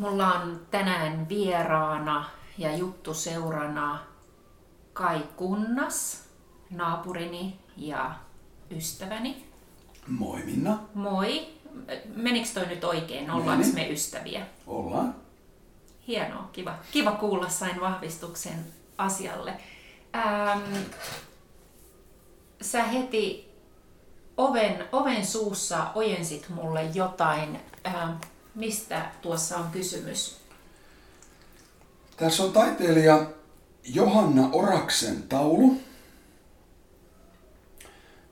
Mulla on tänään vieraana ja juttu seurana Kai Kunnas, naapurini ja ystäväni. Moi Minna. Moi. Menikö toi nyt oikein? Ollaanko me ystäviä? Ollaan. Hienoa, kiva. Kiva kuulla, sain vahvistuksen asialle. Ähm, sä heti oven, oven suussa ojensit mulle jotain. Ähm, mistä tuossa on kysymys? Tässä on taiteilija Johanna Oraksen taulu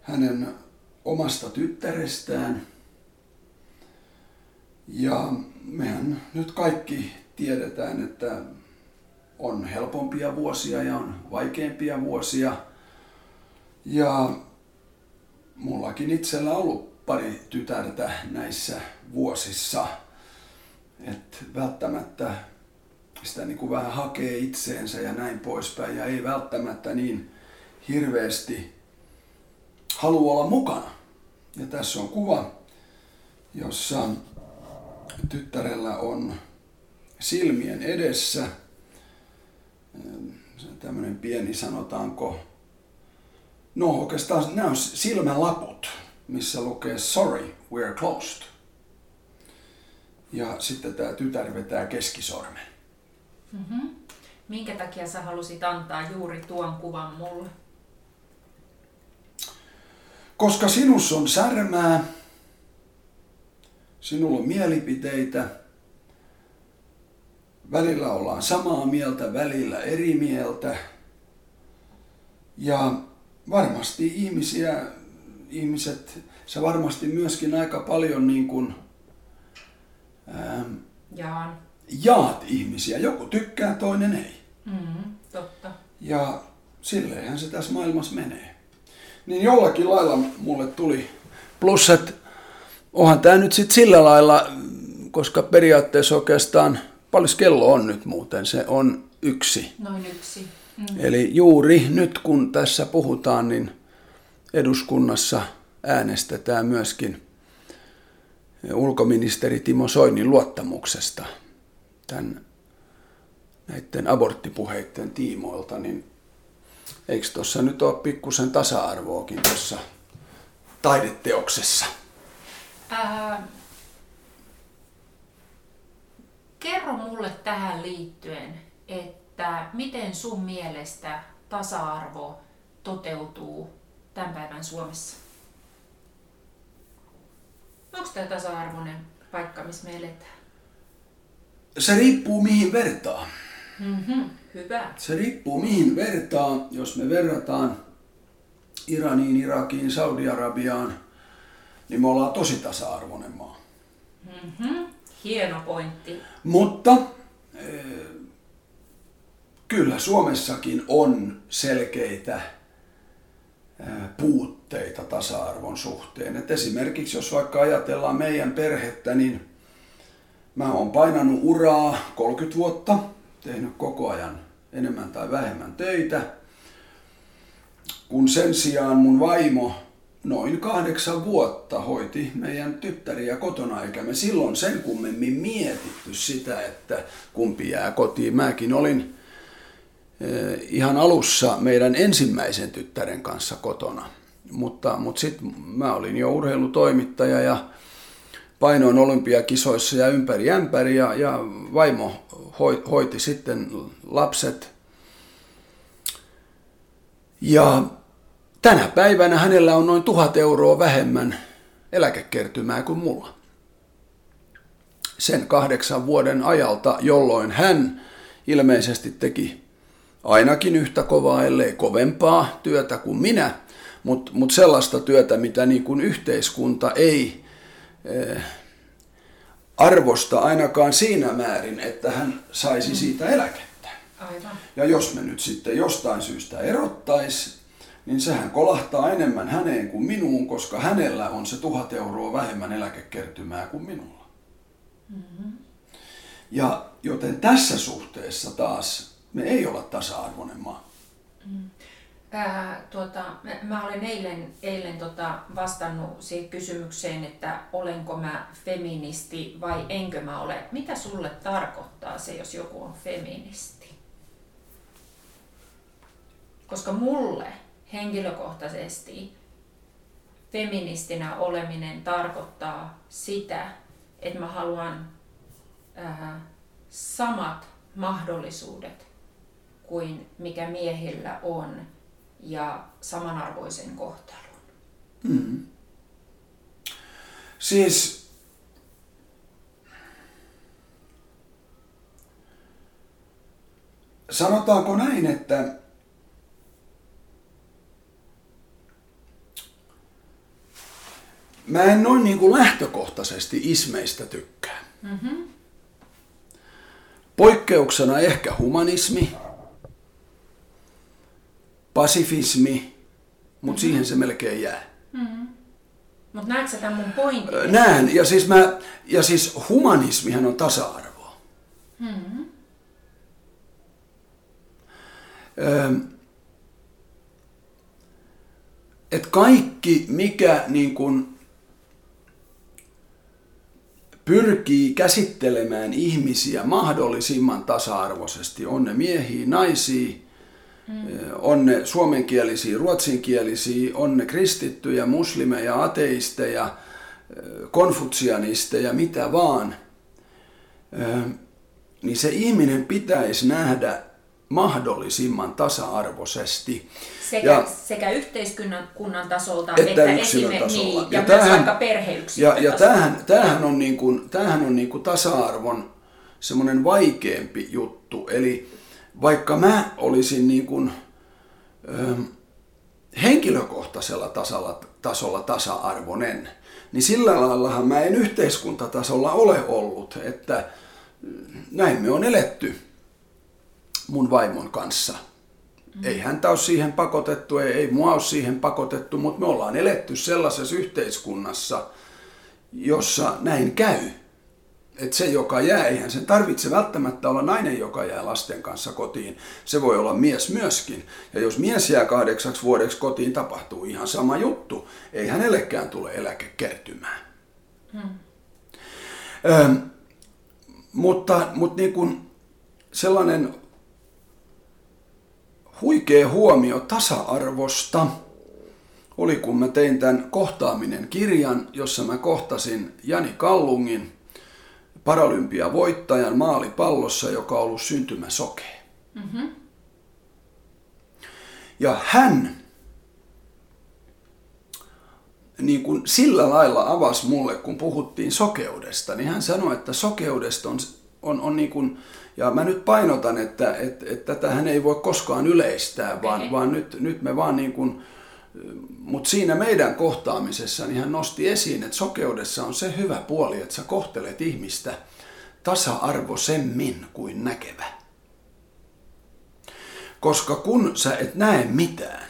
hänen omasta tyttärestään. Ja mehän nyt kaikki tiedetään, että on helpompia vuosia ja on vaikeampia vuosia. Ja mullakin itsellä ollut pari tytärtä näissä vuosissa. Että välttämättä sitä niin kuin vähän hakee itseensä ja näin poispäin. Ja ei välttämättä niin hirveästi halua olla mukana. Ja tässä on kuva, jossa tyttärellä on silmien edessä tämmöinen pieni, sanotaanko, no oikeastaan nämä on silmälaput, missä lukee sorry, we're closed. Ja sitten tämä tytär vetää keskisormen. Mm-hmm. Minkä takia sä halusit antaa juuri tuon kuvan mulle? Koska sinus on särmää, sinulla on mielipiteitä, välillä ollaan samaa mieltä, välillä eri mieltä. Ja varmasti ihmisiä, ihmiset, sä varmasti myöskin aika paljon niin kuin, ää, Jaan. jaat ihmisiä. Joku tykkää, toinen ei. Mm, totta. Ja silleenhän se tässä maailmassa menee. Niin jollakin lailla mulle tuli. Plus, että onhan tämä nyt sitten sillä lailla, koska periaatteessa oikeastaan, paljon kello on nyt muuten, se on yksi. Noin yksi. Mm. Eli juuri nyt kun tässä puhutaan, niin eduskunnassa äänestetään myöskin ulkoministeri Timo Soinin luottamuksesta tämän näiden aborttipuheiden tiimoilta, niin eikö tuossa nyt ole pikkusen tasa-arvoakin tuossa taideteoksessa? Ää, kerro mulle tähän liittyen, että miten sun mielestä tasa-arvo toteutuu tämän päivän Suomessa? Onko tämä tasa-arvoinen paikka, missä me eletään? Se riippuu mihin vertaa. Mm-hmm, hyvä. Se riippuu mihin vertaa. Jos me verrataan Iraniin, Irakiin, Saudi-Arabiaan, niin me ollaan tosi tasa-arvoinen maa. Mm-hmm. Hieno pointti. Mutta eh, kyllä Suomessakin on selkeitä eh, puutteita tasa-arvon suhteen. Et esimerkiksi jos vaikka ajatellaan meidän perhettä, niin mä oon painanut uraa 30 vuotta, tehnyt koko ajan enemmän tai vähemmän töitä, kun sen sijaan mun vaimo noin kahdeksan vuotta hoiti meidän tyttäriä kotona, eikä me silloin sen kummemmin mietitty sitä, että kumpi jää kotiin. Mäkin olin eh, ihan alussa meidän ensimmäisen tyttären kanssa kotona, mutta, mutta sitten mä olin jo urheilutoimittaja ja painoin olympiakisoissa ja ympäri ämpäri ja, ja vaimo hoiti sitten lapset. Ja Tänä päivänä hänellä on noin tuhat euroa vähemmän eläkekertymää kuin mulla. Sen kahdeksan vuoden ajalta, jolloin hän ilmeisesti teki ainakin yhtä kovaa, ellei kovempaa työtä kuin minä, mutta mut sellaista työtä, mitä niin kuin yhteiskunta ei eh, arvosta ainakaan siinä määrin, että hän saisi siitä eläkettä. Aivan. Ja jos me nyt sitten jostain syystä erottais, niin sehän kolahtaa enemmän häneen kuin minuun, koska hänellä on se tuhat euroa vähemmän eläkekertymää kuin minulla. Mm-hmm. Ja joten tässä suhteessa taas me ei olla tasa-arvoinen maa. Mm. Ää, tuota, mä olen eilen, eilen tota vastannut siihen kysymykseen, että olenko mä feministi vai enkö mä ole. Mitä sulle tarkoittaa se, jos joku on feministi? Koska mulle henkilökohtaisesti feministinä oleminen tarkoittaa sitä, että mä haluan ää, samat mahdollisuudet kuin mikä miehillä on ja samanarvoisen kohtalon. Mm. Siis sanotaanko näin, että mä en noin niin kuin lähtökohtaisesti ismeistä tykkää. Mm-hmm. Poikkeuksena ehkä humanismi, pasifismi, mutta mm-hmm. siihen se melkein jää. Mm-hmm. Mutta näetkö tämän mun pointin? Näen, ja siis, mä, ja siis humanismihan on tasa-arvoa. Mm-hmm. Öö, et kaikki, mikä niin kun, pyrkii käsittelemään ihmisiä mahdollisimman tasa-arvoisesti, on ne miehiä, naisia, Mm. On ne suomenkielisiä, ruotsinkielisiä, on ne kristittyjä, muslimeja, ateisteja, konfutsianisteja, mitä vaan. Niin se ihminen pitäisi nähdä mahdollisimman tasa-arvoisesti. Sekä, ja, sekä yhteiskunnan tasolta että, että yksilön tasolla. Niin, ja, ja tämähän, myös vaikka Ja, ja tämähän, tämähän on, niin kuin, tämähän on niin kuin tasa-arvon semmoinen vaikeampi juttu. Eli vaikka mä olisin niin kuin, ö, henkilökohtaisella tasolla, tasolla tasa-arvoinen, niin sillä laillahan mä en yhteiskuntatasolla ole ollut, että näin me on eletty mun vaimon kanssa. Mm. Ei häntä ole siihen pakotettu, ei, ei mua ole siihen pakotettu, mutta me ollaan eletty sellaisessa yhteiskunnassa, jossa näin käy että se, joka jää, eihän sen tarvitse välttämättä olla nainen, joka jää lasten kanssa kotiin. Se voi olla mies myöskin. Ja jos mies jää kahdeksaksi vuodeksi kotiin, tapahtuu ihan sama juttu. Ei hänellekään tule eläkekertymään. Hmm. Ö, mutta mutta niin kuin sellainen huikea huomio tasa-arvosta oli, kun mä tein tämän kohtaaminen kirjan, jossa mä kohtasin Jani Kallungin – paralympiavoittajan maalipallossa, joka on ollut syntymäsokea. Mm-hmm. Ja hän niin kuin sillä lailla avasi mulle, kun puhuttiin sokeudesta, niin hän sanoi, että sokeudesta on, on, on niin kuin, ja mä nyt painotan, että, että, että tätähän ei voi koskaan yleistää, vaan, okay. vaan nyt, nyt me vaan niin kuin, mutta siinä meidän kohtaamisessa niin hän nosti esiin, että sokeudessa on se hyvä puoli, että sä kohtelet ihmistä tasa-arvoisemmin kuin näkevä. Koska kun sä et näe mitään,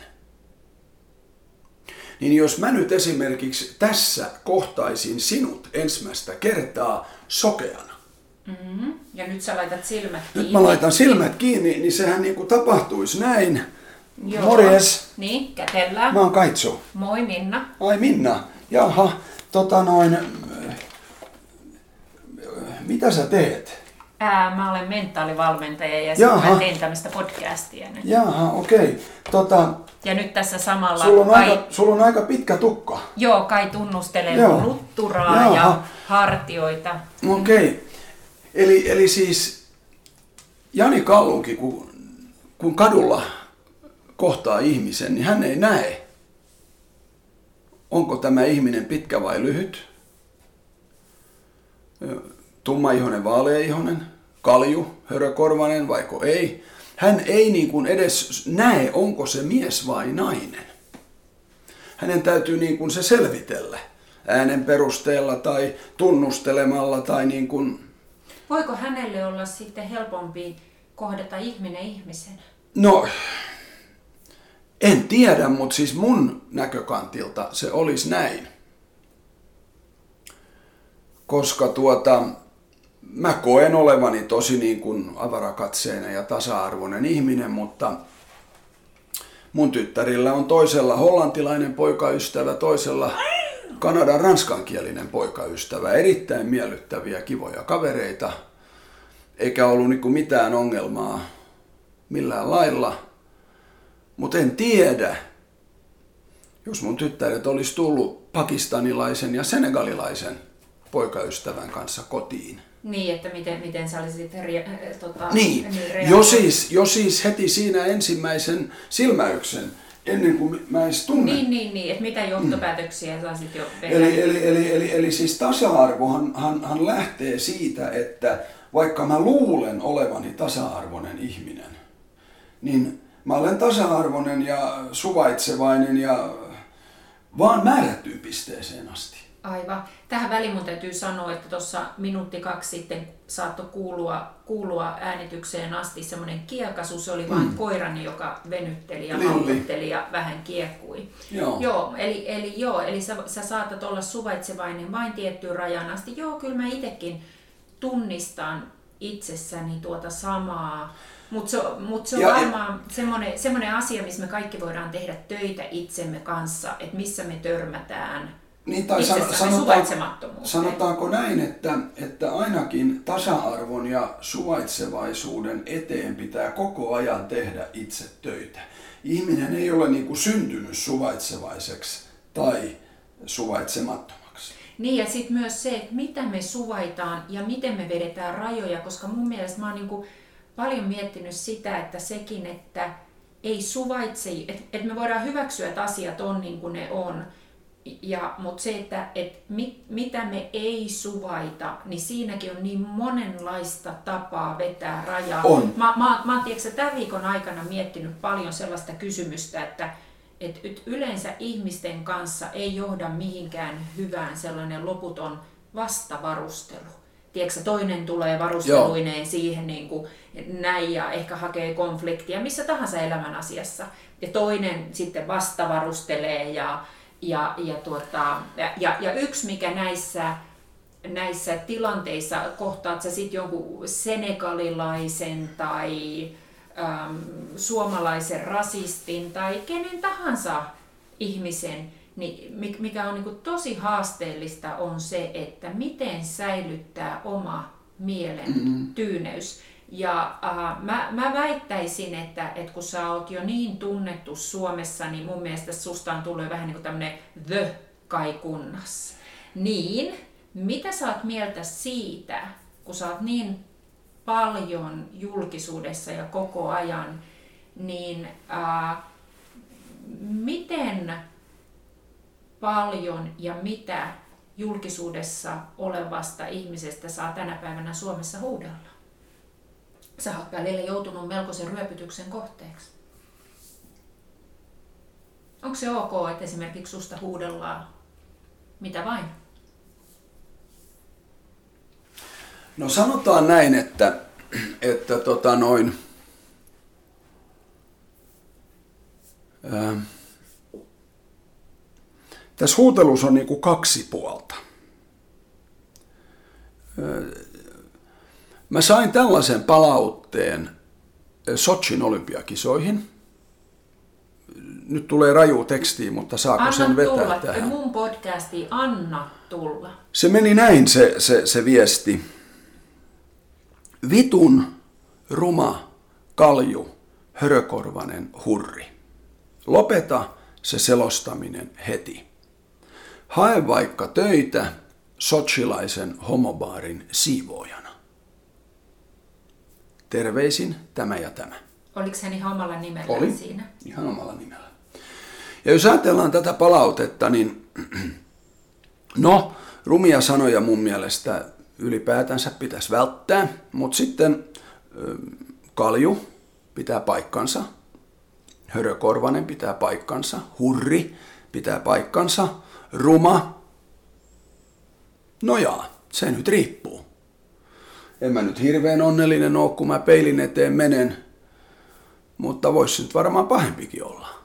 niin jos mä nyt esimerkiksi tässä kohtaisin sinut ensimmäistä kertaa sokeana, mm-hmm. ja nyt sä laitat silmät kiinni. Nyt mä laitan silmät kiinni, niin sehän niin kuin tapahtuisi näin, Joo. Morjes. Niin, kätellään. Mä oon Kaitsu. Moi Minna. Ai Minna. Jaha, tota noin, mitä sä teet? Ää, mä olen mentaalivalmentaja ja sitten mä teen tämmöistä podcastia nyt. Jaha, okei. Okay. Tota, ja nyt tässä samalla... Sulla on, kai, aika, sulla on aika pitkä tukka. Joo, kai tunnustelee Joo. lutturaa Jaha. ja hartioita. Okei. Okay. Eli, eli siis Jani Kallunki, kun, kun kadulla kohtaa ihmisen, niin hän ei näe, onko tämä ihminen pitkä vai lyhyt, tummaihoinen, vaaleaihoinen, kalju, hörökorvainen vaiko ei. Hän ei niin kuin edes näe, onko se mies vai nainen. Hänen täytyy niin kuin se selvitellä. äänen perusteella tai tunnustelemalla tai niin kuin... Voiko hänelle olla sitten helpompi kohdata ihminen ihmisen? No, en tiedä, mutta siis mun näkökantilta se olisi näin. Koska tuota, mä koen olevani tosi niin kuin avarakatseinen ja tasa-arvoinen ihminen, mutta mun tyttärillä on toisella hollantilainen poikaystävä, toisella Kanadan ranskankielinen poikaystävä. Erittäin miellyttäviä, kivoja kavereita. Eikä ollut niin mitään ongelmaa millään lailla. Mutta en tiedä, jos mun tyttäret olisi tullut pakistanilaisen ja senegalilaisen poikaystävän kanssa kotiin. Niin, että miten, miten sä olisit ri, tota, niin, niin jo, siis, jo siis heti siinä ensimmäisen silmäyksen, ennen kuin mä edes tunnen. Niin, niin, niin, että mitä johtopäätöksiä mm. saisit jo tehdä. Eli, eli, eli, eli, eli siis tasa-arvohan han, han lähtee siitä, että vaikka mä luulen olevani tasa-arvoinen ihminen, niin mä olen tasa-arvoinen ja suvaitsevainen ja vaan määrättyyn pisteeseen asti. Aivan. Tähän väliin mun täytyy sanoa, että tuossa minuutti kaksi sitten saattoi kuulua, kuulua äänitykseen asti semmoinen kiekasu. Se oli mm. vain koirani, joka venytteli ja ja vähän kiekkui. Joo. joo eli, eli, joo, eli sä, sä saatat olla suvaitsevainen vain tiettyyn rajaan asti. Joo, kyllä mä itsekin tunnistan itsessäni tuota samaa. Mutta se, mut se on ja, varmaan semmoinen, semmoinen asia, missä me kaikki voidaan tehdä töitä itsemme kanssa, että missä me törmätään niin, tai sanotaanko, sanotaanko näin, että, että ainakin tasa-arvon ja suvaitsevaisuuden eteen pitää koko ajan tehdä itse töitä. Ihminen ei ole niin kuin syntynyt suvaitsevaiseksi tai suvaitsemattomaksi. Niin ja sitten myös se, että mitä me suvaitaan ja miten me vedetään rajoja, koska mun mielestä mä oon niin kuin paljon miettinyt sitä, että sekin, että ei suvaitse, että, että me voidaan hyväksyä, että asiat on niin kuin ne on, ja, mutta se, että et mit, mitä me ei suvaita, niin siinäkin on niin monenlaista tapaa vetää rajaa. On. Mä, mä, mä oon tämän viikon aikana miettinyt paljon sellaista kysymystä, että et yleensä ihmisten kanssa ei johda mihinkään hyvään sellainen loputon vastavarustelu. Tiedätkö, toinen tulee varusteluineen Joo. siihen niin kuin näin ja ehkä hakee konfliktia missä tahansa elämän asiassa. Ja toinen sitten vastavarustelee ja, ja, ja, tuota, ja, ja yksi, mikä näissä, näissä tilanteissa kohtaat sä sitten jonkun senegalilaisen tai äm, suomalaisen rasistin tai kenen tahansa ihmisen, niin mikä on niin tosi haasteellista on se, että miten säilyttää oma mielen mm-hmm. tyyneys. Ja äh, mä, mä väittäisin, että, että kun sä oot jo niin tunnettu Suomessa, niin mun mielestä susta on tullut vähän niin kuin tämmönen the kai kunnas. Niin, mitä sä oot mieltä siitä, kun sä oot niin paljon julkisuudessa ja koko ajan, niin äh, miten paljon ja mitä julkisuudessa olevasta ihmisestä saa tänä päivänä Suomessa huudella? sä oot välillä joutunut melkoisen ryöpytyksen kohteeksi. Onko se ok, että esimerkiksi susta huudellaan mitä vain? No sanotaan näin, että, että tota noin, ää, tässä huutelussa on niin kuin kaksi puolta. Ää, Mä sain tällaisen palautteen Sochin olympiakisoihin. Nyt tulee raju tekstiä, mutta saako anna sen vetää tulla. tähän? Mun podcasti Anna tulla. Se meni näin se, se, se viesti. Vitun ruma kalju hörökorvanen hurri. Lopeta se selostaminen heti. Hae vaikka töitä sochilaisen homobaarin siivoojana. Terveisin tämä ja tämä. Oliko hän ihan omalla nimellä Oli, siinä? ihan omalla nimellä. Ja jos ajatellaan tätä palautetta, niin no, rumia sanoja mun mielestä ylipäätänsä pitäisi välttää, mutta sitten kalju pitää paikkansa, hörökorvanen pitää paikkansa, hurri pitää paikkansa, ruma No jaa, se nyt riippuu. En mä nyt hirveän onnellinen ole, kun mä peilin eteen menen, mutta voisi nyt varmaan pahempikin olla.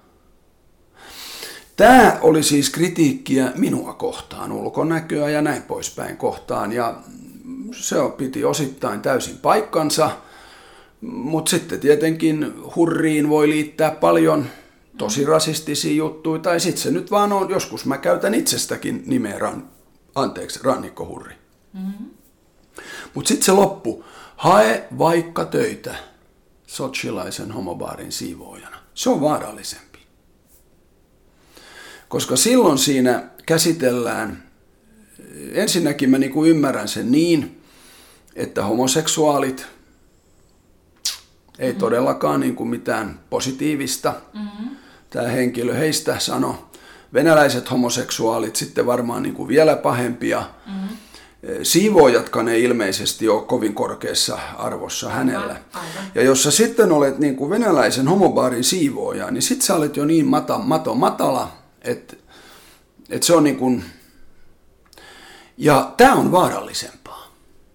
Tämä oli siis kritiikkiä minua kohtaan, ulkonäköä ja näin poispäin kohtaan. Ja se piti osittain täysin paikkansa, mutta sitten tietenkin hurriin voi liittää paljon tosi rasistisia juttuja, tai sitten se nyt vaan on, joskus mä käytän itsestäkin nimeä, ran, anteeksi, rannikkohurri. Mm-hmm. Mutta sitten se loppu, hae vaikka töitä sochilaisen homobaarin siivoojana. Se on vaarallisempi. Koska silloin siinä käsitellään, ensinnäkin mä niinku ymmärrän sen niin, että homoseksuaalit ei mm-hmm. todellakaan niinku mitään positiivista. Mm-hmm. Tämä henkilö heistä sanoi, venäläiset homoseksuaalit sitten varmaan niinku vielä pahempia. Mm-hmm siivoojatkaan ei ilmeisesti ole kovin korkeassa arvossa hänellä. Aivan. Ja jos sä sitten olet niin kuin venäläisen homobaarin siivooja, niin sit sä olet jo niin mata, mato matala, että, että se on niin kuin... Ja tämä on vaarallisempaa.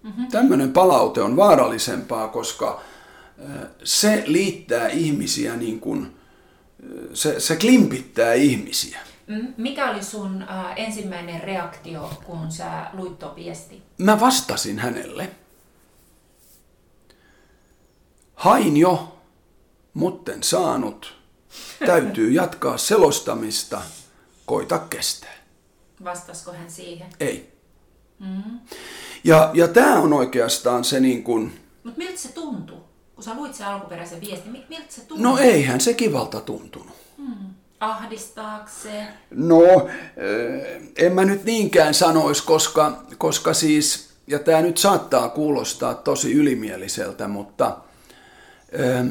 Mm-hmm. Tämmöinen palaute on vaarallisempaa, koska se liittää ihmisiä niin kuin, se, se klimpittää ihmisiä. Mikä oli sun äh, ensimmäinen reaktio, kun sä luit tuon viesti? Mä vastasin hänelle. Hain jo, mutten saanut. Täytyy jatkaa selostamista. Koita kestää. Vastasko hän siihen? Ei. Mm-hmm. Ja, ja tämä on oikeastaan se niin kuin... Mutta miltä se tuntui? Kun sä luit sen alkuperäisen viestin, miltä se tuntui? No eihän se kivalta tuntunut. Mm. Ahdistaako se? No, en mä nyt niinkään sanoisi, koska, koska siis, ja tämä nyt saattaa kuulostaa tosi ylimieliseltä, mutta äh,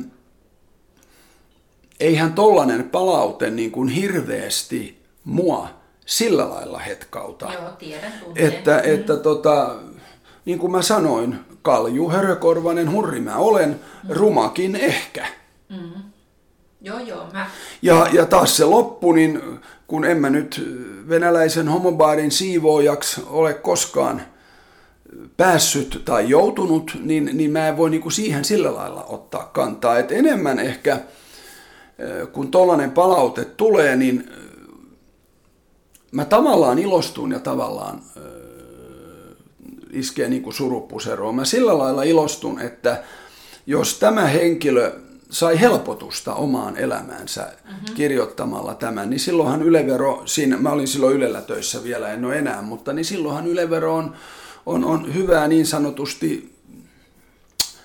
eihän tollanen palaute niin kuin hirveästi mua sillä lailla hetkauta. Joo, tiedän, Että, mm. että tota, niin kuin mä sanoin, kalju, hörökorvanen hurri mä olen, mm. rumakin ehkä. Mm. Joo, joo. Mä... Ja, ja taas se loppu, niin kun en mä nyt venäläisen homobaarin siivoojaksi ole koskaan päässyt tai joutunut, niin, niin mä en voi niinku siihen sillä lailla ottaa kantaa. Et enemmän ehkä, kun tollainen palaute tulee, niin mä tavallaan ilostun ja tavallaan iskee niin kuin surupuseroon. Mä sillä lailla ilostun, että jos tämä henkilö sai helpotusta omaan elämäänsä mm-hmm. kirjoittamalla tämän, niin silloinhan Ylevero, siinä, mä olin silloin Ylellä töissä vielä, en ole enää, mutta niin silloinhan Ylevero on, on, on hyvää niin sanotusti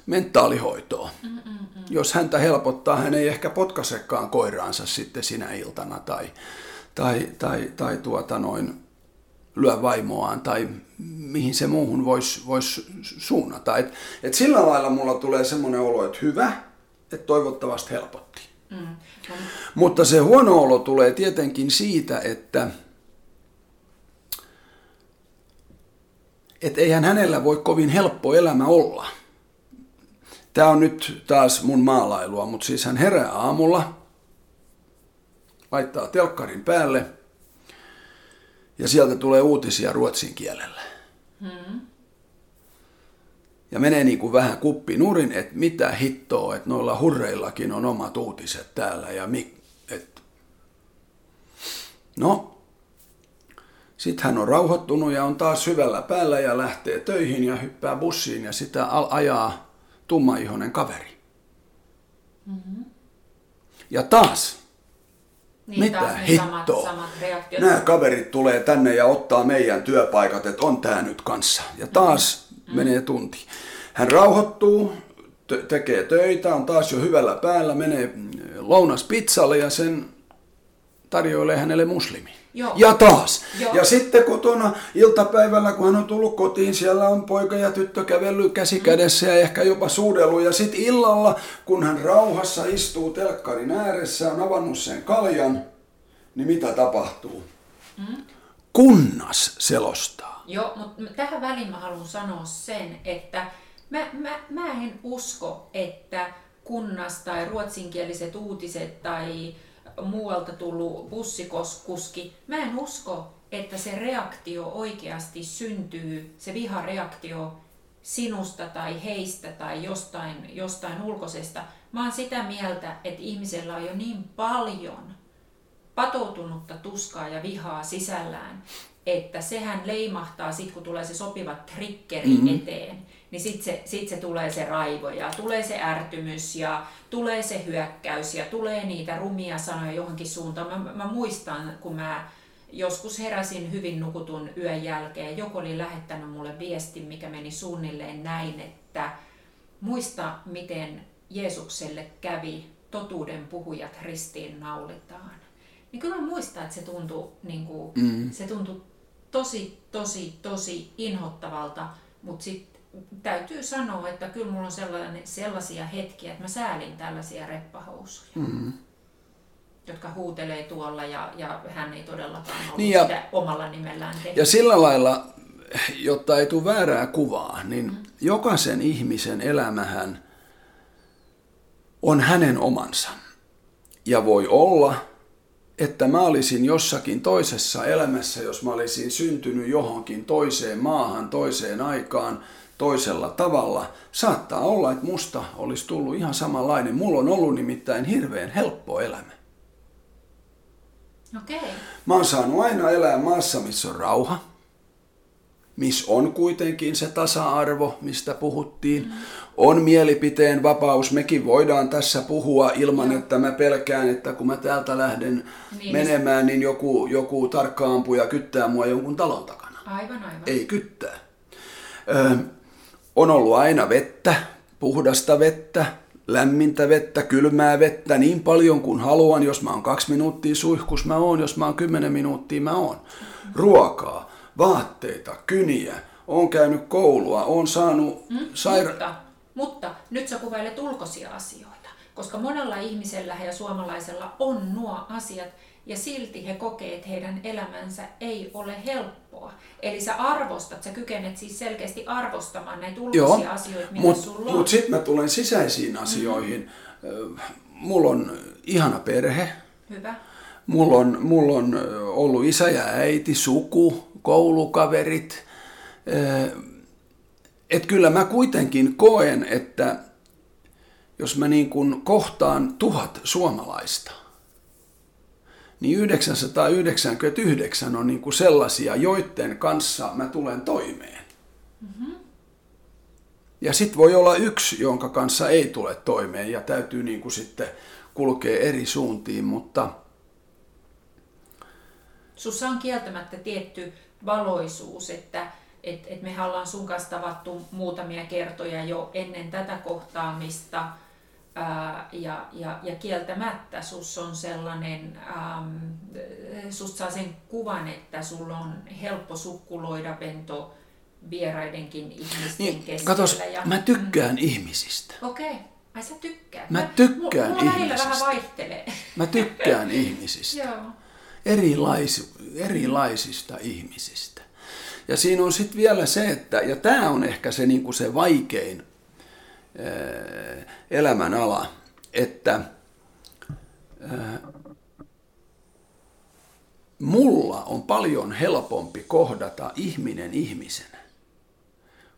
mentaalihoitoa. Mm-mm. Jos häntä helpottaa, hän ei ehkä potkasekaan koiraansa sitten sinä iltana tai, tai, tai, tai tuota noin, lyö vaimoaan tai mihin se muuhun voisi vois suunnata. Et, et sillä lailla mulla tulee semmoinen olo, että hyvä, että toivottavasti helpotti. Mm. Mm. Mutta se huono olo tulee tietenkin siitä, että et eihän hänellä voi kovin helppo elämä olla. Tämä on nyt taas mun maalailua, mutta siis hän herää aamulla, laittaa telkkarin päälle ja sieltä tulee uutisia ruotsin kielellä. Mm ja menee niin kuin vähän kuppi nurin, että mitä hittoa, että noilla hurreillakin on omat uutiset täällä ja mi, et. No, sitten hän on rauhoittunut ja on taas hyvällä päällä ja lähtee töihin ja hyppää bussiin ja sitä ajaa tummaihoinen kaveri. Mm-hmm. Ja taas, niin, mitä taas hittoa. Samat, samat Nämä kaverit tulee tänne ja ottaa meidän työpaikat, että on tää nyt kanssa. Ja taas mm. menee tunti. Hän rauhoittuu, t- tekee töitä, on taas jo hyvällä päällä, menee lounaspizzalle ja sen tarjoilee hänelle muslimi. Joo. Ja taas. Joo. Ja sitten kotona iltapäivällä, kun hän on tullut kotiin, siellä on poika ja tyttö kävellyt käsi mm. kädessä ja ehkä jopa suudellut. Ja sitten illalla, kun hän rauhassa istuu telkkarin ääressä, on avannut sen kaljan, niin mitä tapahtuu? Mm. Kunnas selostaa. Joo, mutta tähän väliin mä haluan sanoa sen, että mä, mä, mä en usko, että kunnas tai ruotsinkieliset uutiset tai muualta tullut bussikuski, mä en usko, että se reaktio oikeasti syntyy, se vihareaktio sinusta tai heistä tai jostain, jostain ulkoisesta. Mä oon sitä mieltä, että ihmisellä on jo niin paljon patoutunutta tuskaa ja vihaa sisällään, että sehän leimahtaa sitten, kun tulee se sopiva triggeri mm-hmm. eteen, niin sitten se, sit se tulee se raivo ja tulee se ärtymys ja tulee se hyökkäys ja tulee niitä rumia sanoja johonkin suuntaan. Mä, mä muistan, kun mä joskus heräsin hyvin nukutun yön jälkeen, joku oli lähettänyt mulle viestin, mikä meni suunnilleen näin, että muista miten Jeesukselle kävi totuuden puhujat ristiin naulitaan. Niin kyllä mä muistan, että se tuntui, niin kuin, mm. se tuntui tosi, tosi, tosi inhottavalta, mutta sitten täytyy sanoa, että kyllä mulla on sellainen, sellaisia hetkiä, että mä säälin tällaisia reppahousuja. Mm jotka huutelee tuolla ja, ja hän ei todellakaan ollut niin ja, sitä omalla nimellään tehnyt. Ja sillä lailla, jotta ei tule väärää kuvaa, niin mm. jokaisen ihmisen elämähän on hänen omansa. Ja voi olla, että mä olisin jossakin toisessa elämässä, jos mä olisin syntynyt johonkin toiseen maahan, toiseen aikaan, toisella tavalla. Saattaa olla, että musta olisi tullut ihan samanlainen. Mulla on ollut nimittäin hirveän helppo elämä. Okay. Mä oon saanut aina elää maassa, missä on rauha, missä on kuitenkin se tasa-arvo, mistä puhuttiin. Mm. On mielipiteen vapaus, mekin voidaan tässä puhua ilman, Joo. että mä pelkään, että kun mä täältä lähden niin, menemään, niin joku, joku tarkka ampuja kyttää mua jonkun talon takana. Aivan, aivan. Ei kyttää. On ollut aina vettä, puhdasta vettä, lämmintä vettä, kylmää vettä niin paljon kuin haluan. Jos mä oon kaksi minuuttia suihkus, mä oon. Jos mä oon kymmenen minuuttia, mä oon. Ruokaa, vaatteita, kyniä, oon käynyt koulua, oon saanut mm, saira... Mutta, mutta nyt sä kuvailet ulkoisia asioita, koska monella ihmisellä ja suomalaisella on nuo asiat, ja silti he kokee, että heidän elämänsä ei ole helppoa. Eli sä arvostat, sä kykenet siis selkeästi arvostamaan näitä ulkoisia Joo, asioita, mitä mut, sulla on. Mutta sitten mä tulen sisäisiin asioihin. Mm-hmm. Mulla on ihana perhe. Hyvä. Mulla on, mulla on ollut isä ja äiti, suku, koulukaverit. Että kyllä mä kuitenkin koen, että jos mä niin kun kohtaan tuhat suomalaista, niin 999 on niin kuin sellaisia, joiden kanssa mä tulen toimeen. Mm-hmm. Ja sitten voi olla yksi, jonka kanssa ei tule toimeen ja täytyy niin kuin sitten kulkea eri suuntiin, mutta... Sussa on kieltämättä tietty valoisuus, että et, et me ollaan sun kanssa tavattu muutamia kertoja jo ennen tätä kohtaamista – ja, ja, ja kieltämättä sus on sellainen, ähm, susta saa sen kuvan, että sulla on helppo sukkuloida bento vieraidenkin ihmisten niin, keskellä. Katos, ja, mä tykkään mm. ihmisistä. Okei, okay. ai sä tykkäät. Mä tykkään mulla ihmisistä. vähän vaihtelee. Mä tykkään ihmisistä. Joo. Erilais, erilaisista ihmisistä. Ja siinä on sitten vielä se, että, ja tämä on ehkä se, niinku se vaikein elämän ala, että mulla on paljon helpompi kohdata ihminen ihmisenä,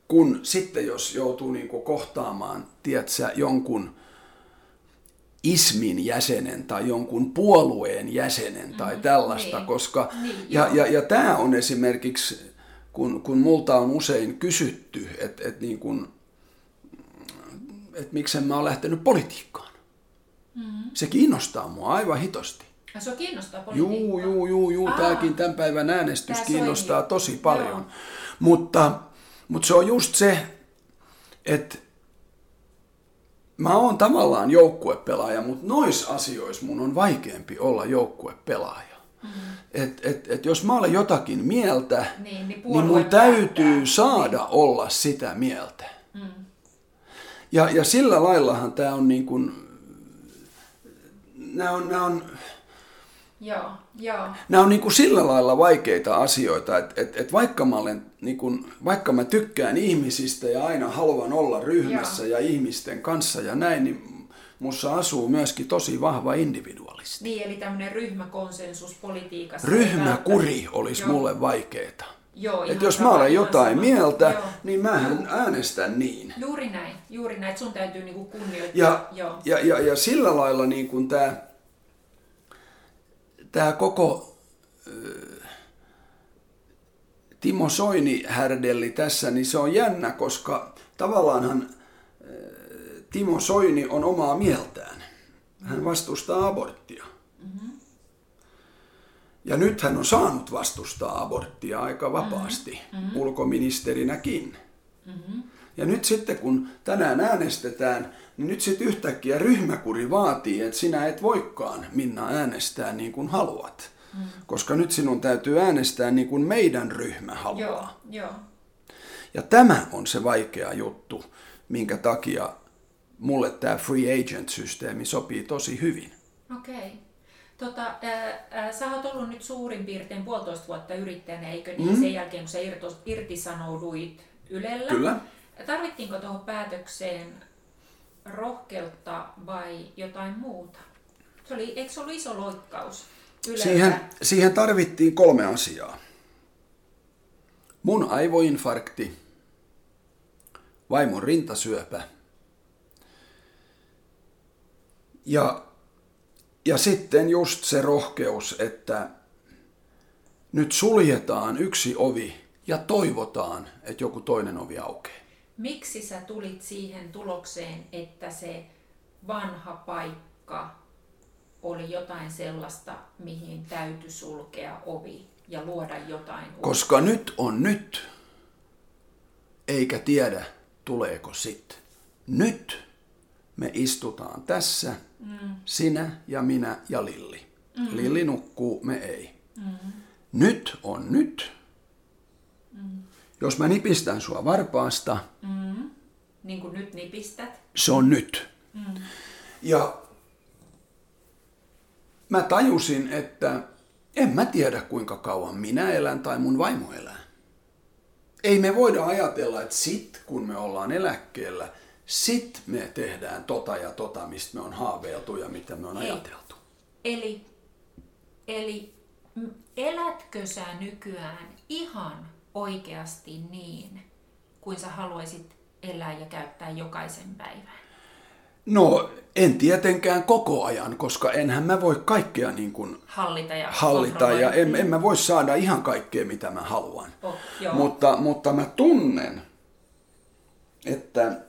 kun sitten jos joutuu niin kohtaamaan, tiedätkö, jonkun ismin jäsenen tai jonkun puolueen jäsenen tai mm, tällaista, niin, koska, niin, ja, ja, ja tämä on esimerkiksi, kun, kun multa on usein kysytty, että et niin kuin, että miksen mä oon lähtenyt politiikkaan. Mm-hmm. Se kiinnostaa mua aivan hitosti. Ja se kiinnostaa politiikkaa? Juu, juu, juu, juu. Tämäkin tämän päivän äänestys Tää kiinnostaa soini. tosi paljon. Mutta, mutta se on just se, että mä oon tavallaan joukkuepelaaja, mutta noissa asioissa mun on vaikeampi olla joukkuepelaaja. Mm-hmm. Et, et, et jos mä olen jotakin mieltä, niin, niin, niin mun täytyy päättää. saada niin. olla sitä mieltä. Mm. Ja, ja sillä laillahan tämä on niin kuin, nämä on, nämä on, Joo, joo. Nämä on niin kuin sillä lailla vaikeita asioita, että, että, että vaikka, mä olen, niin kuin, vaikka mä tykkään ihmisistä ja aina haluan olla ryhmässä joo. ja ihmisten kanssa ja näin, niin mussa asuu myöskin tosi vahva individuaali. normaalisti. Niin, eli tämmöinen ryhmäkonsensus politiikassa. Ryhmäkuri olisi Joo. mulle vaikeeta. Joo, että jos mä olen jotain sama. mieltä, Joo. niin mähän äänestän niin. Juuri näin, juuri näin, sun täytyy niinku kunnioittaa. Ja, Joo. Ja, ja, ja sillä lailla niin kuin tämä, tämä koko äh, Timo Soini härdelli tässä, niin se on jännä, koska tavallaanhan äh, Timo Soini on omaa mieltään. Hän vastustaa aborttia. Ja nyt hän on saanut vastustaa aborttia aika vapaasti, mm-hmm. ulkoministerinäkin. Mm-hmm. Ja nyt sitten kun tänään äänestetään, niin nyt sitten yhtäkkiä ryhmäkuri vaatii, että sinä et voikaan Minna äänestää niin kuin haluat. Mm. Koska nyt sinun täytyy äänestää niin kuin meidän ryhmä haluaa. Joo, joo. Ja tämä on se vaikea juttu, minkä takia mulle tämä free agent-systeemi sopii tosi hyvin. Okei. Okay. Tota, ää, ää, sä oot ollut nyt suurin piirtein puolitoista vuotta yrittäjänä, eikö niin? Mm. Sen jälkeen, kun sä irtos, irtisanouduit Ylellä. Kyllä. Tarvittiinko tuohon päätökseen rohkeutta vai jotain muuta? Se oli, eikö se ollut iso loikkaus Yleltä? Siihen, siihen tarvittiin kolme asiaa. Mun aivoinfarkti, vaimon rintasyöpä ja ja sitten just se rohkeus, että nyt suljetaan yksi ovi ja toivotaan, että joku toinen ovi aukeaa. Miksi sä tulit siihen tulokseen, että se vanha paikka oli jotain sellaista, mihin täytyy sulkea ovi ja luoda jotain uutta? Koska nyt on nyt, eikä tiedä tuleeko sit. Nyt me istutaan tässä Mm. Sinä ja minä ja Lilli. Mm. Lilli nukkuu, me ei. Mm. Nyt on nyt. Mm. Jos mä nipistän sua varpaasta. Mm. Niin kuin nyt nipistät. Se on nyt. Mm. Ja mä tajusin, että en mä tiedä kuinka kauan minä elän tai mun vaimo elää. Ei me voida ajatella, että sit kun me ollaan eläkkeellä – sitten me tehdään tota ja tota, mistä me on haaveiltu ja mitä me on Hei. ajateltu. Eli, eli elätkö sä nykyään ihan oikeasti niin, kuin sä haluaisit elää ja käyttää jokaisen päivän? No, en tietenkään koko ajan, koska enhän mä voi kaikkea niin kuin hallita ja, hallita ja en, en mä voi saada ihan kaikkea, mitä mä haluan. Oh, mutta, mutta mä tunnen, että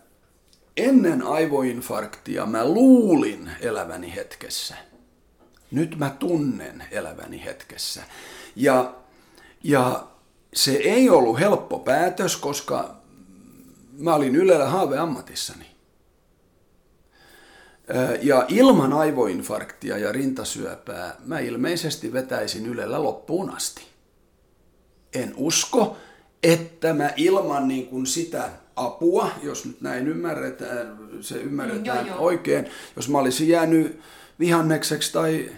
ennen aivoinfarktia mä luulin eläväni hetkessä. Nyt mä tunnen eläväni hetkessä. Ja, ja se ei ollut helppo päätös, koska mä olin Ylellä haaveammatissani. Ja ilman aivoinfarktia ja rintasyöpää mä ilmeisesti vetäisin Ylellä loppuun asti. En usko, että mä ilman niin kuin sitä apua, jos nyt näin ymmärretään, se ymmärretään mm, joo, joo. oikein. Jos mä olisin jäänyt vihannekseksi tai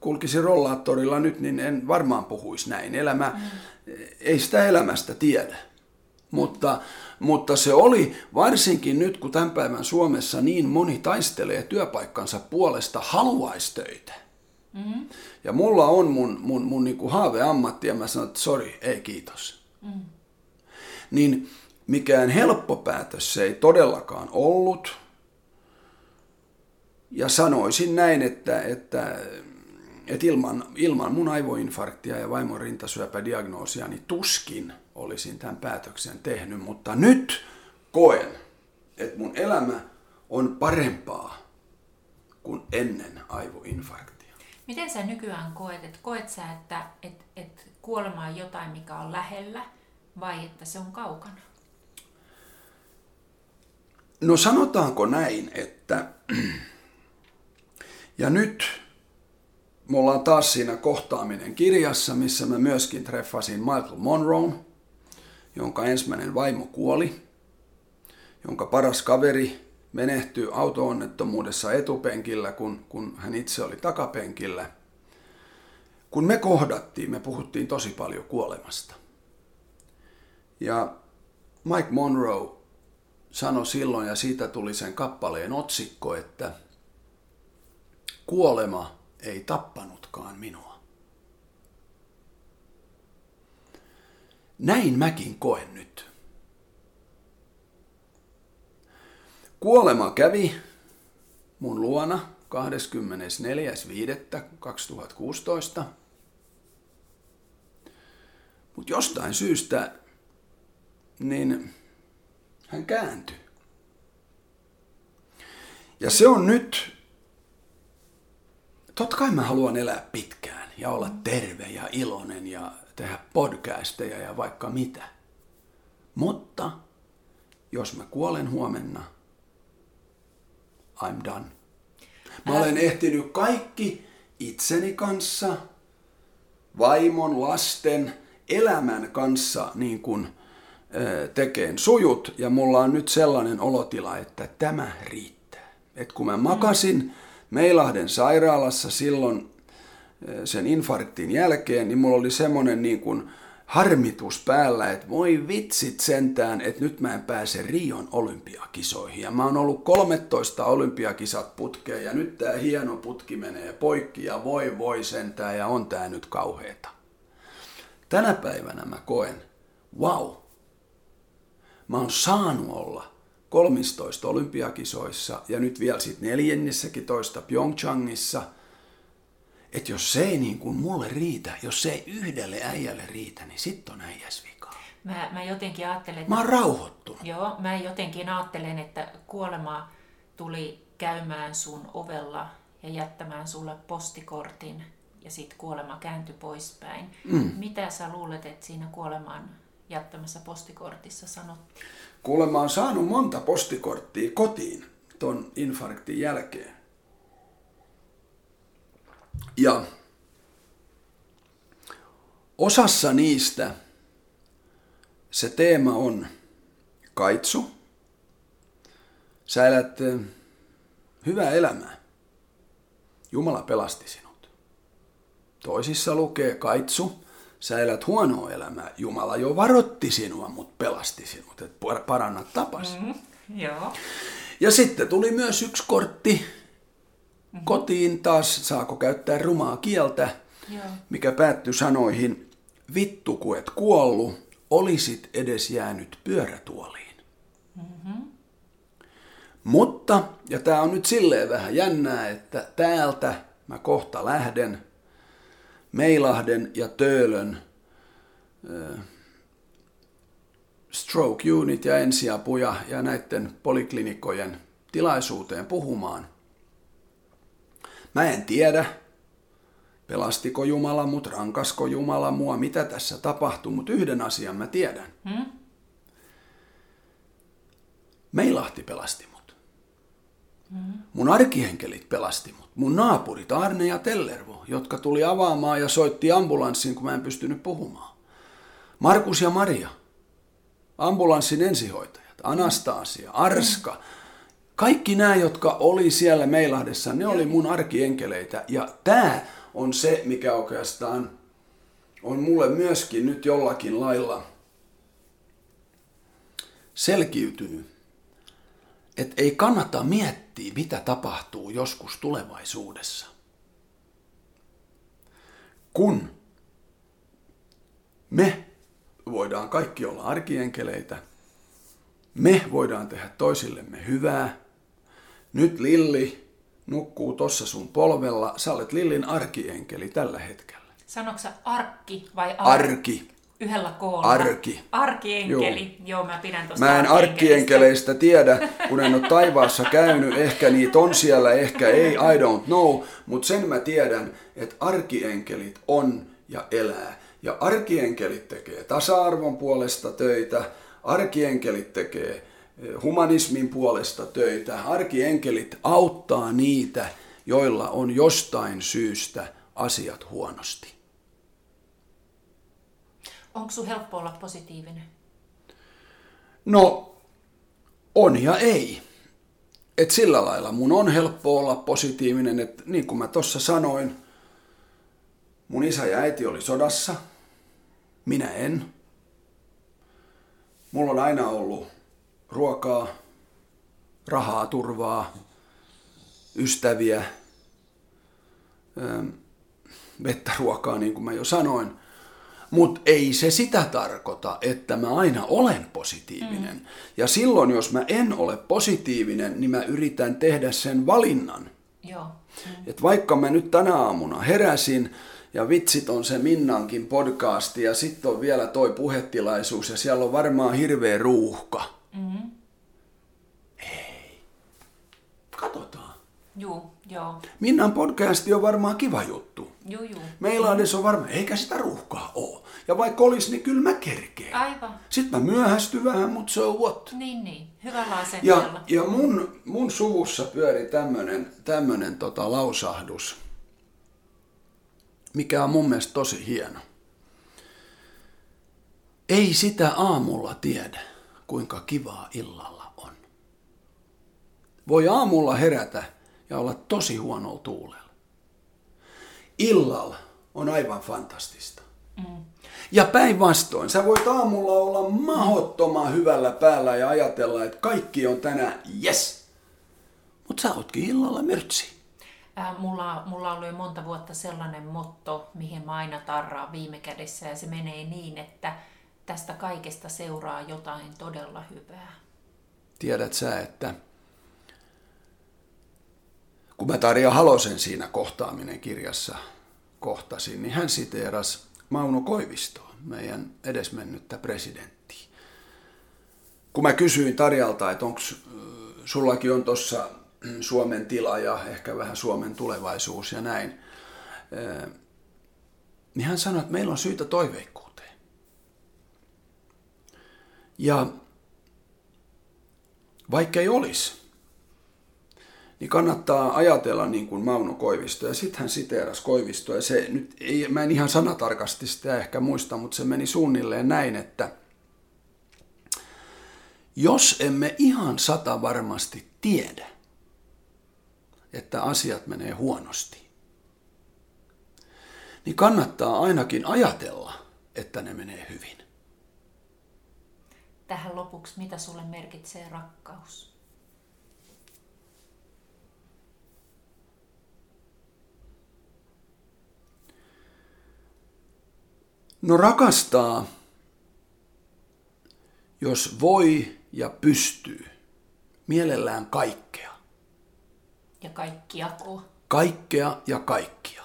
kulkisin rollaattorilla nyt, niin en varmaan puhuisi näin. Elämä, mm. ei sitä elämästä tiedä. Mutta, mutta se oli varsinkin nyt, kun tämän päivän Suomessa niin moni taistelee työpaikkansa puolesta, haluaisi töitä. Mm. Ja mulla on mun, mun, mun niinku haaveammatti ja mä sanon, että sori, ei kiitos. Mm. Niin mikään helppo päätös se ei todellakaan ollut. Ja sanoisin näin, että, että, että ilman, ilman mun aivoinfarktia ja vaimon rintasyöpädiagnoosia, niin tuskin olisin tämän päätöksen tehnyt. Mutta nyt koen, että mun elämä on parempaa kuin ennen aivoinfarktia. Miten sä nykyään koet, että koet sä, että, että, että kuolema on jotain, mikä on lähellä vai että se on kaukana? No sanotaanko näin, että ja nyt me ollaan taas siinä kohtaaminen kirjassa, missä mä myöskin treffasin Michael Monroe, jonka ensimmäinen vaimo kuoli, jonka paras kaveri menehtyi auto-onnettomuudessa etupenkillä, kun, kun hän itse oli takapenkillä. Kun me kohdattiin, me puhuttiin tosi paljon kuolemasta. Ja Mike Monroe sanoi silloin, ja siitä tuli sen kappaleen otsikko, että kuolema ei tappanutkaan minua. Näin mäkin koen nyt. Kuolema kävi mun luona 24.5.2016. Mutta jostain syystä niin hän kääntyi. Ja se on nyt, totta kai mä haluan elää pitkään ja olla terve ja iloinen ja tehdä podcasteja ja vaikka mitä. Mutta jos mä kuolen huomenna, I'm done. Mä olen ehtinyt kaikki itseni kanssa, vaimon, lasten, elämän kanssa niin kuin tekeen sujut ja mulla on nyt sellainen olotila, että tämä riittää. Et kun mä makasin Meilahden sairaalassa silloin sen infarktin jälkeen, niin mulla oli semmoinen niin kuin harmitus päällä, että voi vitsit sentään, että nyt mä en pääse Rion olympiakisoihin. Ja mä oon ollut 13 olympiakisat putkeen ja nyt tää hieno putki menee poikki ja voi voi sentään ja on tää nyt kauheeta. Tänä päivänä mä koen, wow, mä oon saanut olla 13 olympiakisoissa ja nyt vielä sitten neljännessäkin toista Pyeongchangissa. Että jos se ei niin kuin mulle riitä, jos se ei yhdelle äijälle riitä, niin sitten on äijäs vika. Mä, mä jotenkin ajattelen... Että... Mä oon rauhoittunut. Joo, mä jotenkin ajattelen, että kuolema tuli käymään sun ovella ja jättämään sulle postikortin ja sitten kuolema kääntyi poispäin. Mm. Mitä sä luulet, että siinä kuoleman jättämässä postikortissa sanottiin? Kuulemma on saanut monta postikorttia kotiin ton infarktin jälkeen. Ja osassa niistä se teema on kaitsu. Sä elät hyvää elämää. Jumala pelasti sinut. Toisissa lukee kaitsu sä elät huonoa elämää. Jumala jo varotti sinua, mutta pelasti sinut, että paranna tapas. Mm, joo. Ja sitten tuli myös yksi kortti mm-hmm. kotiin taas, saako käyttää rumaa kieltä, joo. mikä päättyi sanoihin, vittu kun et kuollu, olisit edes jäänyt pyörätuoliin. Mm-hmm. Mutta, ja tämä on nyt silleen vähän jännää, että täältä mä kohta lähden Meilahden ja Töölön äh, stroke unit ja ensiapuja ja näiden poliklinikojen tilaisuuteen puhumaan. Mä en tiedä, pelastiko Jumala mut, rankasko Jumala mua, mitä tässä tapahtuu, mutta yhden asian mä tiedän. Hmm? Meilahti pelasti mut. Mun arkihenkelit pelasti mut. Mun naapurit Arne ja Tellervo, jotka tuli avaamaan ja soitti ambulanssiin, kun mä en pystynyt puhumaan. Markus ja Maria, ambulanssin ensihoitajat, Anastasia, Arska, kaikki nämä, jotka oli siellä Meilahdessa, ne oli mun arkienkeleitä. Ja tämä on se, mikä oikeastaan on mulle myöskin nyt jollakin lailla selkiytynyt että ei kannata miettiä, mitä tapahtuu joskus tulevaisuudessa. Kun me voidaan kaikki olla arkienkeleitä, me voidaan tehdä toisillemme hyvää. Nyt Lilli nukkuu tossa sun polvella. Sä olet Lillin arkienkeli tällä hetkellä. Sanoksä arkki vai arki? Arki yhdellä koolla. Arki. Arkienkeli. Joo, Joo mä pidän tosta Mä en arkienkeleistä tiedä, kun en ole taivaassa käynyt. Ehkä niitä on siellä, ehkä ei, I don't know. Mutta sen mä tiedän, että arkienkelit on ja elää. Ja arkienkelit tekee tasa-arvon puolesta töitä, arkienkelit tekee eh, humanismin puolesta töitä, arkienkelit auttaa niitä, joilla on jostain syystä asiat huonosti. Onko sun helppo olla positiivinen? No, on ja ei. Et sillä lailla mun on helppo olla positiivinen, että niin kuin mä tuossa sanoin, mun isä ja äiti oli sodassa, minä en. Mulla on aina ollut ruokaa, rahaa, turvaa, ystäviä, vettä, ruokaa, niin kuin mä jo sanoin. Mutta ei se sitä tarkoita, että mä aina olen positiivinen. Mm. Ja silloin, jos mä en ole positiivinen, niin mä yritän tehdä sen valinnan. Joo. Mm. Et vaikka mä nyt tänä aamuna heräsin, ja vitsit on se Minnankin podcasti, ja sitten on vielä toi puhetilaisuus, ja siellä on varmaan hirveä ruuhka. Mm. Ei. Katsotaan. Joo, joo. Minnan podcasti on varmaan kiva juttu. Joo, joo. Meillä on on varmaan, eikä sitä ruuhkaa ole. Ja vaikka olisi, niin kyllä mä kerkeen. Aivan. Sitten mä myöhästyn vähän, mutta so what? Niin, niin. Hyvällä Ja, ja mun, mun suvussa pyöri tämmönen, tämmönen tota lausahdus, mikä on mun mielestä tosi hieno. Ei sitä aamulla tiedä, kuinka kivaa illalla on. Voi aamulla herätä ja olla tosi huonolla tuulella. Illalla on aivan fantastista. Mm. Ja päinvastoin, sä voit aamulla olla mahottoman hyvällä päällä ja ajatella, että kaikki on tänään yes. Mutta sä ootkin illalla myrtsi. Äh, mulla, mulla oli monta vuotta sellainen motto, mihin mä aina tarraan viime kädessä, ja se menee niin, että tästä kaikesta seuraa jotain todella hyvää. Tiedät sä, että kun mä Tarja Halosen siinä kohtaaminen kirjassa kohtasin, niin hän siteerasi Mauno Koivistoa, meidän edesmennyttä presidenttiä. Kun mä kysyin Tarjalta, että onko sullakin on tuossa Suomen tila ja ehkä vähän Suomen tulevaisuus ja näin, niin hän sanoi, että meillä on syytä toiveikkuuteen. Ja vaikka ei olisi, niin kannattaa ajatella niin kuin Mauno Koivisto. Ja sitten hän siteerasi Koivisto, ja se nyt ei, mä en ihan sanatarkasti sitä ehkä muista, mutta se meni suunnilleen näin, että jos emme ihan sata varmasti tiedä, että asiat menee huonosti, niin kannattaa ainakin ajatella, että ne menee hyvin. Tähän lopuksi, mitä sulle merkitsee rakkaus? No rakastaa, jos voi ja pystyy, mielellään kaikkea. Ja kaikkiako. Kaikkea ja kaikkia.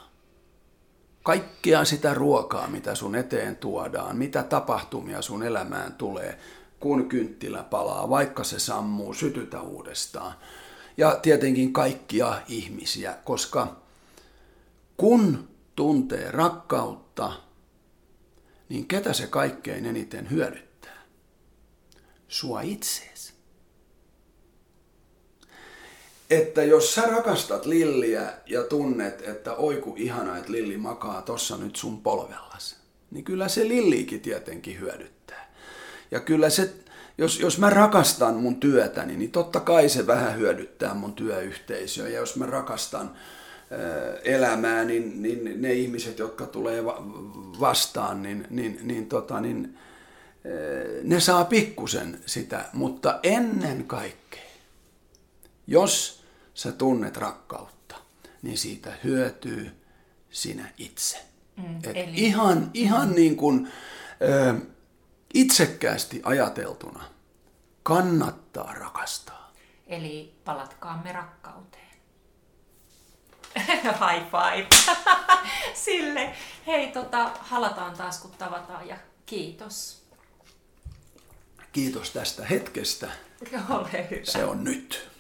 Kaikkea sitä ruokaa, mitä sun eteen tuodaan, mitä tapahtumia sun elämään tulee, kun kynttilä palaa, vaikka se sammuu, sytytä uudestaan. Ja tietenkin kaikkia ihmisiä, koska kun tuntee rakkautta, niin ketä se kaikkein eniten hyödyttää? Sua itseesi. Että jos sä rakastat Lilliä ja tunnet, että oiku ihana, että Lilli makaa tossa nyt sun polvellas, niin kyllä se Lilliikin tietenkin hyödyttää. Ja kyllä se, jos, jos mä rakastan mun työtäni, niin totta kai se vähän hyödyttää mun työyhteisöä. Ja jos mä rakastan elämää, niin, niin ne ihmiset, jotka tulee vastaan, niin, niin, niin, tota, niin ne saa pikkusen sitä, mutta ennen kaikkea, jos sä tunnet rakkautta, niin siitä hyötyy sinä itse. Mm, Et eli... Ihan, ihan mm. niin kuin ö, itsekkäästi ajateltuna kannattaa rakastaa. Eli palatkaamme rakkauteen. High five. Sille. Hei, tota, halataan taas kun tavataan ja kiitos. Kiitos tästä hetkestä. Ole hyvä. Se on nyt.